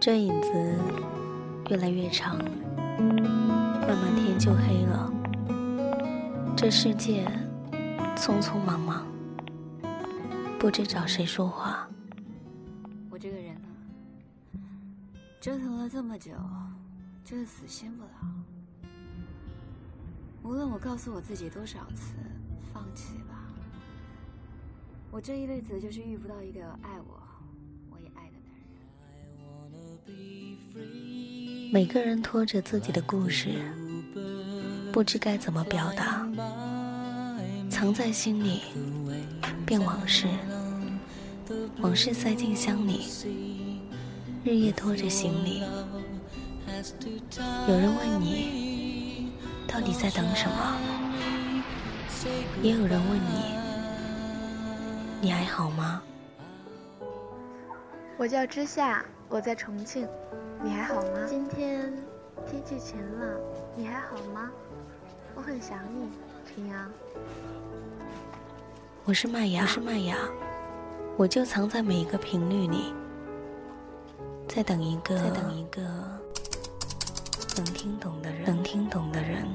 这影子越来越长，慢慢天就黑了。这世界匆匆忙忙，不知找谁说话。我这个人呢，折腾了这么久，就是死心不了。无论我告诉我自己多少次放弃吧，我这一辈子就是遇不到一个爱我。每个人拖着自己的故事，不知该怎么表达，藏在心里，变往事，往事塞进箱里，日夜拖着行李。有人问你，到底在等什么？也有人问你，你还好吗？我叫之夏，我在重庆。你还好吗？今天天气晴朗，你还好吗？我很想你，陈阳。我是麦芽，我是麦芽，我就藏在每一个频率里，在等一个，在等一个能听懂的人，能听懂的人。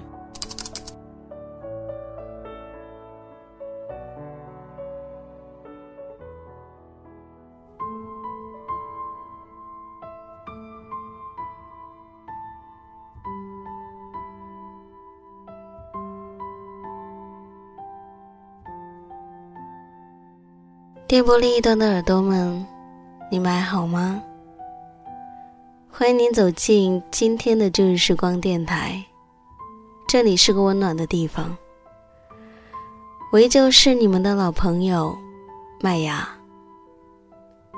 电波另一端的耳朵们，你们还好吗？欢迎您走进今天的旧日时光电台，这里是个温暖的地方。我依旧是你们的老朋友麦芽。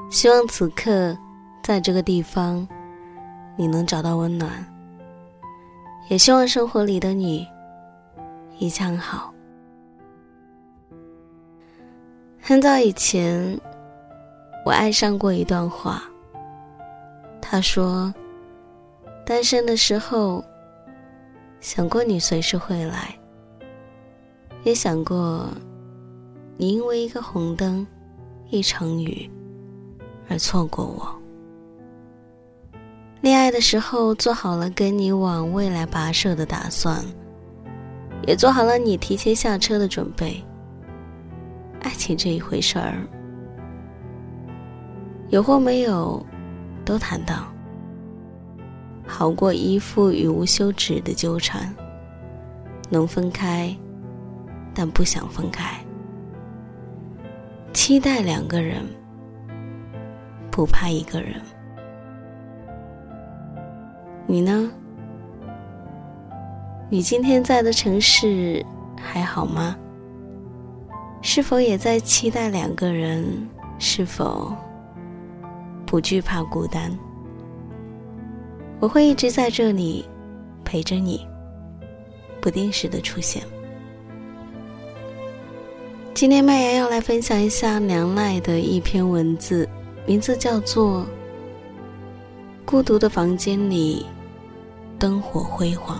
希望此刻在这个地方，你能找到温暖。也希望生活里的你一切好。很早以前，我爱上过一段话。他说：“单身的时候，想过你随时会来，也想过你因为一个红灯、一场雨而错过我。恋爱的时候，做好了跟你往未来跋涉的打算，也做好了你提前下车的准备。”爱情这一回事儿，有或没有，都谈到，好过依附与无休止的纠缠。能分开，但不想分开。期待两个人，不怕一个人。你呢？你今天在的城市还好吗？是否也在期待两个人？是否不惧怕孤单？我会一直在这里陪着你，不定时的出现。今天麦芽要来分享一下梁赖的一篇文字，名字叫做《孤独的房间里，灯火辉煌》。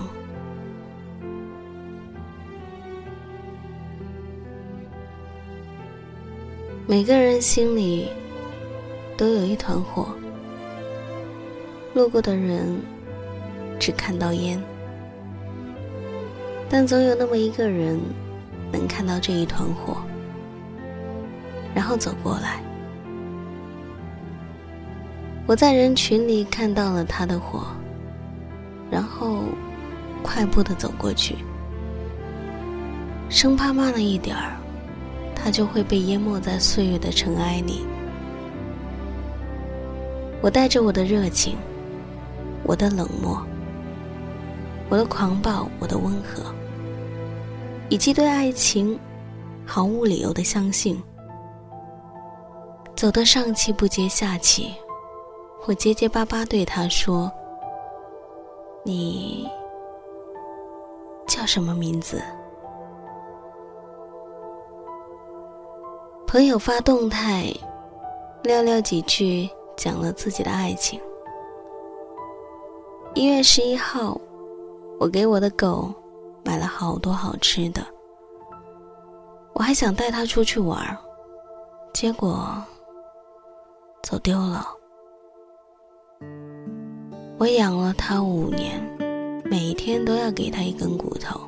每个人心里都有一团火，路过的人只看到烟，但总有那么一个人能看到这一团火，然后走过来。我在人群里看到了他的火，然后快步的走过去，生怕慢了一点儿。他就会被淹没在岁月的尘埃里。我带着我的热情，我的冷漠，我的狂暴，我的温和，以及对爱情毫无理由的相信，走得上气不接下气。我结结巴巴对他说：“你叫什么名字？”朋友发动态，寥寥几句讲了自己的爱情。一月十一号，我给我的狗买了好多好吃的，我还想带它出去玩结果走丢了。我养了它五年，每天都要给它一根骨头。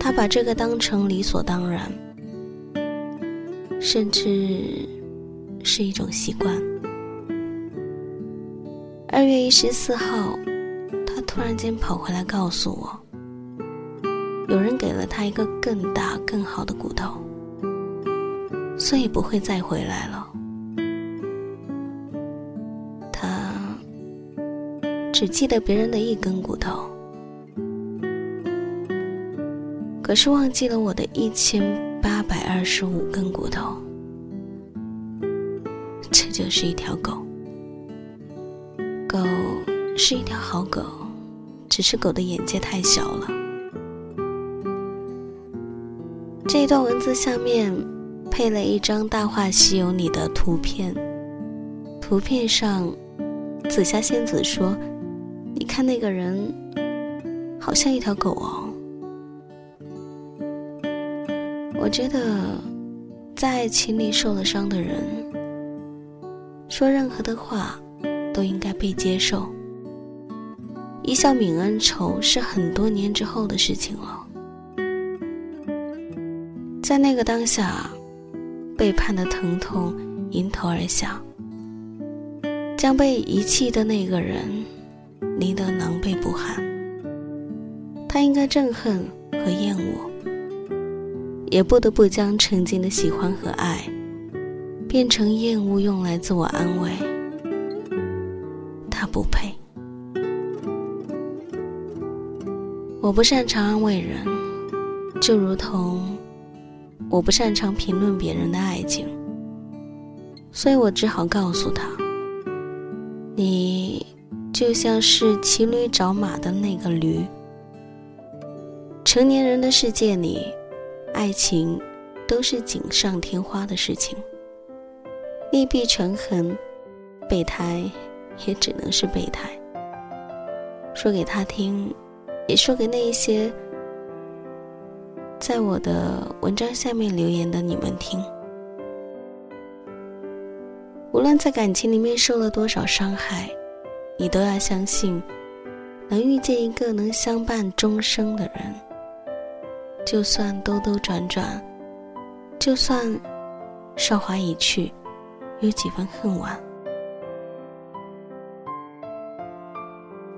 他把这个当成理所当然，甚至是一种习惯。二月一十四号，他突然间跑回来告诉我，有人给了他一个更大、更好的骨头，所以不会再回来了。他只记得别人的一根骨头，可是忘记了我的一千八百二十五根骨头。这就是一条狗，狗是一条好狗，只是狗的眼界太小了。这一段文字下面配了一张《大话西游》里的图片，图片上紫霞仙子说。你看那个人，好像一条狗哦。我觉得，在爱情里受了伤的人，说任何的话都应该被接受。一笑泯恩仇是很多年之后的事情了。在那个当下，背叛的疼痛迎头而下，将被遗弃的那个人。离得狼狈不堪，他应该憎恨和厌恶，也不得不将曾经的喜欢和爱，变成厌恶，用来自我安慰。他不配。我不擅长安慰人，就如同我不擅长评论别人的爱情，所以我只好告诉他：你。就像是骑驴找马的那个驴。成年人的世界里，爱情都是锦上添花的事情。利弊权衡，备胎也只能是备胎。说给他听，也说给那一些在我的文章下面留言的你们听。无论在感情里面受了多少伤害。你都要相信，能遇见一个能相伴终生的人，就算兜兜转转，就算韶华已去，有几分恨晚，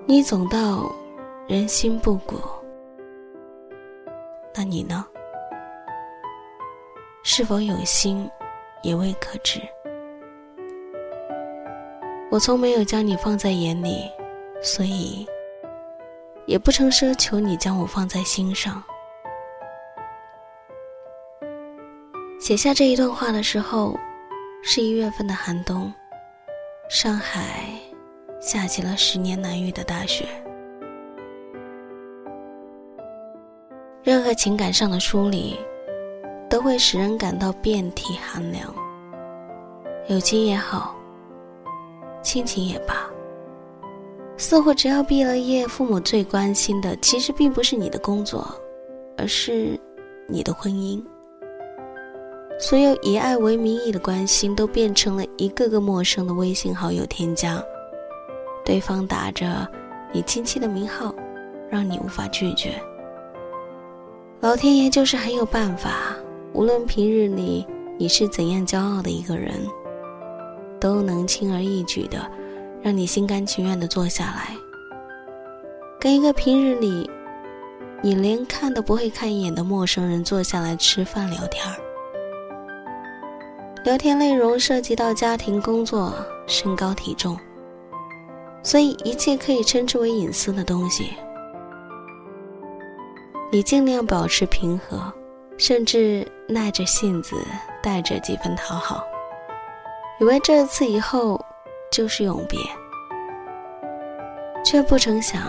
你总道人心不古，那你呢？是否有心，也未可知。我从没有将你放在眼里，所以也不曾奢求你将我放在心上。写下这一段话的时候，是一月份的寒冬，上海下起了十年难遇的大雪。任何情感上的疏离，都会使人感到遍体寒凉。友情也好。亲情也罢，似乎只要毕了业，父母最关心的其实并不是你的工作，而是你的婚姻。所有以爱为名义的关心，都变成了一个个陌生的微信好友添加，对方打着你亲戚的名号，让你无法拒绝。老天爷就是很有办法，无论平日里你是怎样骄傲的一个人。都能轻而易举的，让你心甘情愿的坐下来，跟一个平日里你连看都不会看一眼的陌生人坐下来吃饭聊天儿。聊天内容涉及到家庭、工作、身高、体重，所以一切可以称之为隐私的东西，你尽量保持平和，甚至耐着性子，带着几分讨好。以为这次以后就是永别，却不成想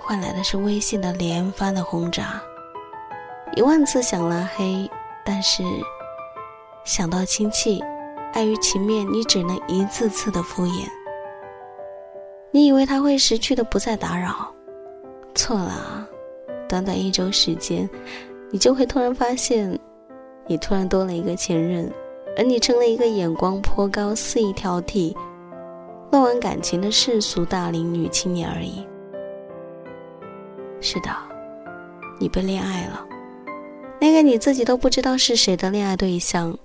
换来的是微信的连番的轰炸。一万次想拉黑，但是想到亲戚，碍于情面，你只能一次次的敷衍。你以为他会识趣的不再打扰，错了。短短一周时间，你就会突然发现，你突然多了一个前任。而你成了一个眼光颇高、肆意挑剔、乱玩感情的世俗大龄女青年而已。是的，你被恋爱了，那个你自己都不知道是谁的恋爱对象，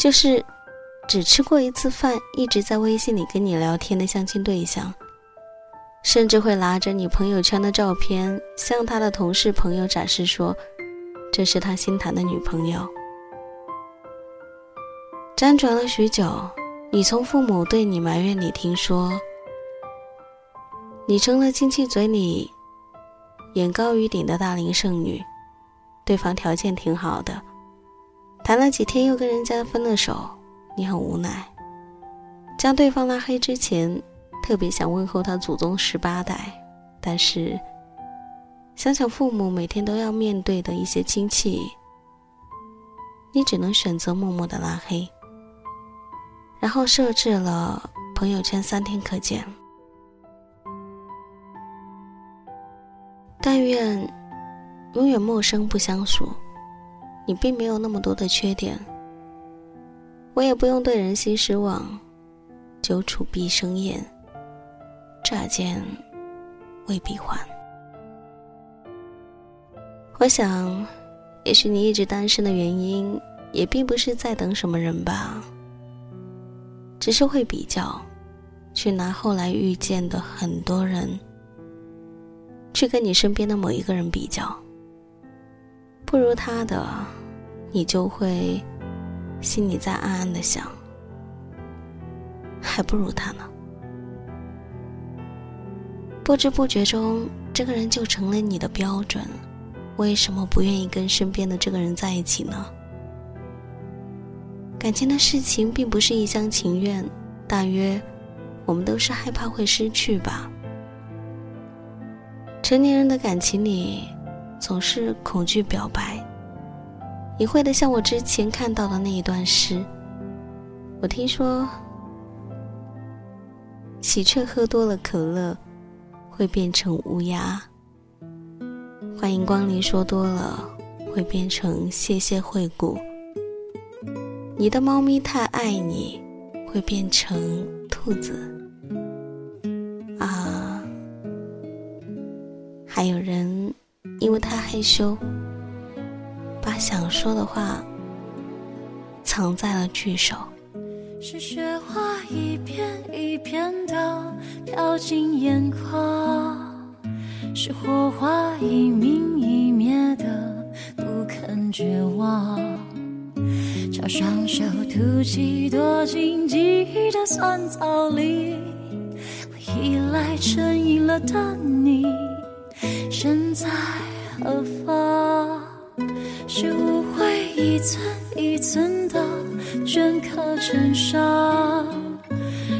就是只吃过一次饭，一直在微信里跟你聊天的相亲对象，甚至会拿着你朋友圈的照片向他的同事朋友展示说，这是他新谈的女朋友。辗转了许久，你从父母对你埋怨里听说，你成了亲戚嘴里眼高于顶的大龄剩女，对方条件挺好的，谈了几天又跟人家分了手，你很无奈，将对方拉黑之前，特别想问候他祖宗十八代，但是想想父母每天都要面对的一些亲戚，你只能选择默默的拉黑。然后设置了朋友圈三天可见。但愿永远陌生不相熟，你并没有那么多的缺点，我也不用对人心失望，久处必生厌，乍见未必还。我想，也许你一直单身的原因，也并不是在等什么人吧。只是会比较，去拿后来遇见的很多人，去跟你身边的某一个人比较，不如他的，你就会心里在暗暗的想，还不如他呢。不知不觉中，这个人就成了你的标准，为什么不愿意跟身边的这个人在一起呢？感情的事情并不是一厢情愿，大约我们都是害怕会失去吧。成年人的感情里，总是恐惧表白。你会的，像我之前看到的那一段诗。我听说，喜鹊喝多了可乐，会变成乌鸦。欢迎光临说多了，会变成谢谢惠顾。你的猫咪太爱你，会变成兔子啊！还有人因为太害羞，把想说的话藏在了句首。是雪花一片一片的飘进眼眶，是火花一明一灭的不肯绝望。朝双手吐气，躲进记忆的酸草里。我依赖成瘾了的你，身在何方？是误会一寸一寸的镌刻成伤，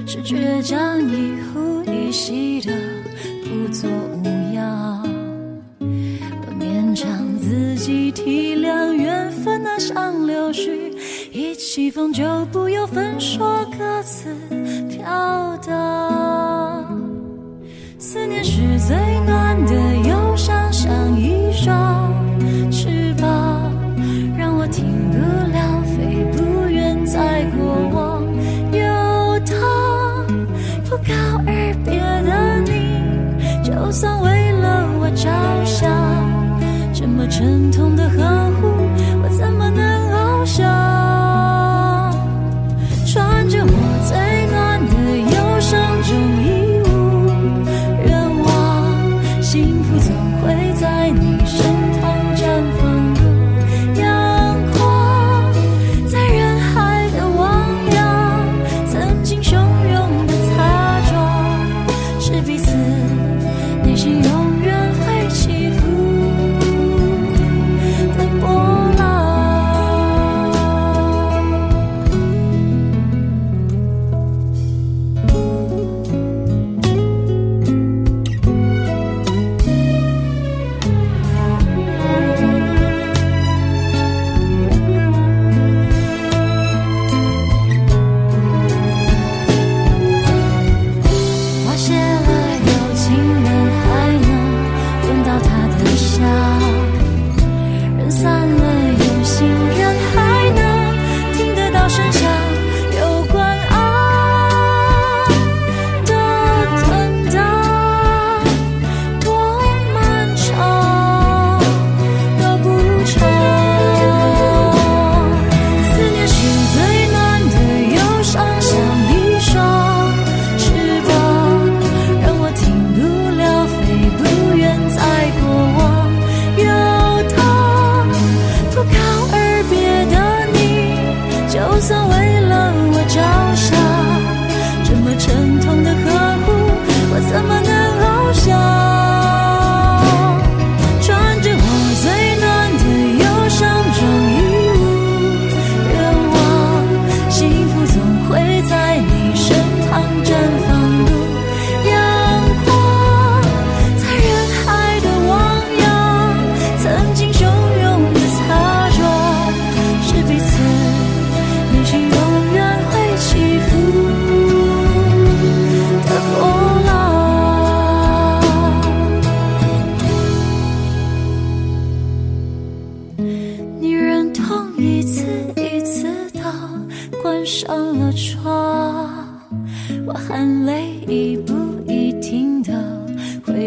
是倔强一呼一吸的不作无恙。我勉强自己体谅缘分那像流水。一起风就不由分说，各自飘荡。思念是最暖的就，像一双翅膀，让我停不了，飞不远，在过往有他。不告而别的你，就算为了我着想，这么沉痛的呵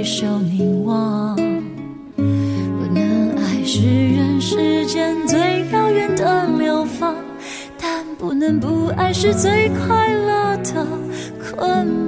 回首凝望。不能爱是人世间最遥远的流放，但不能不爱是最快乐的困。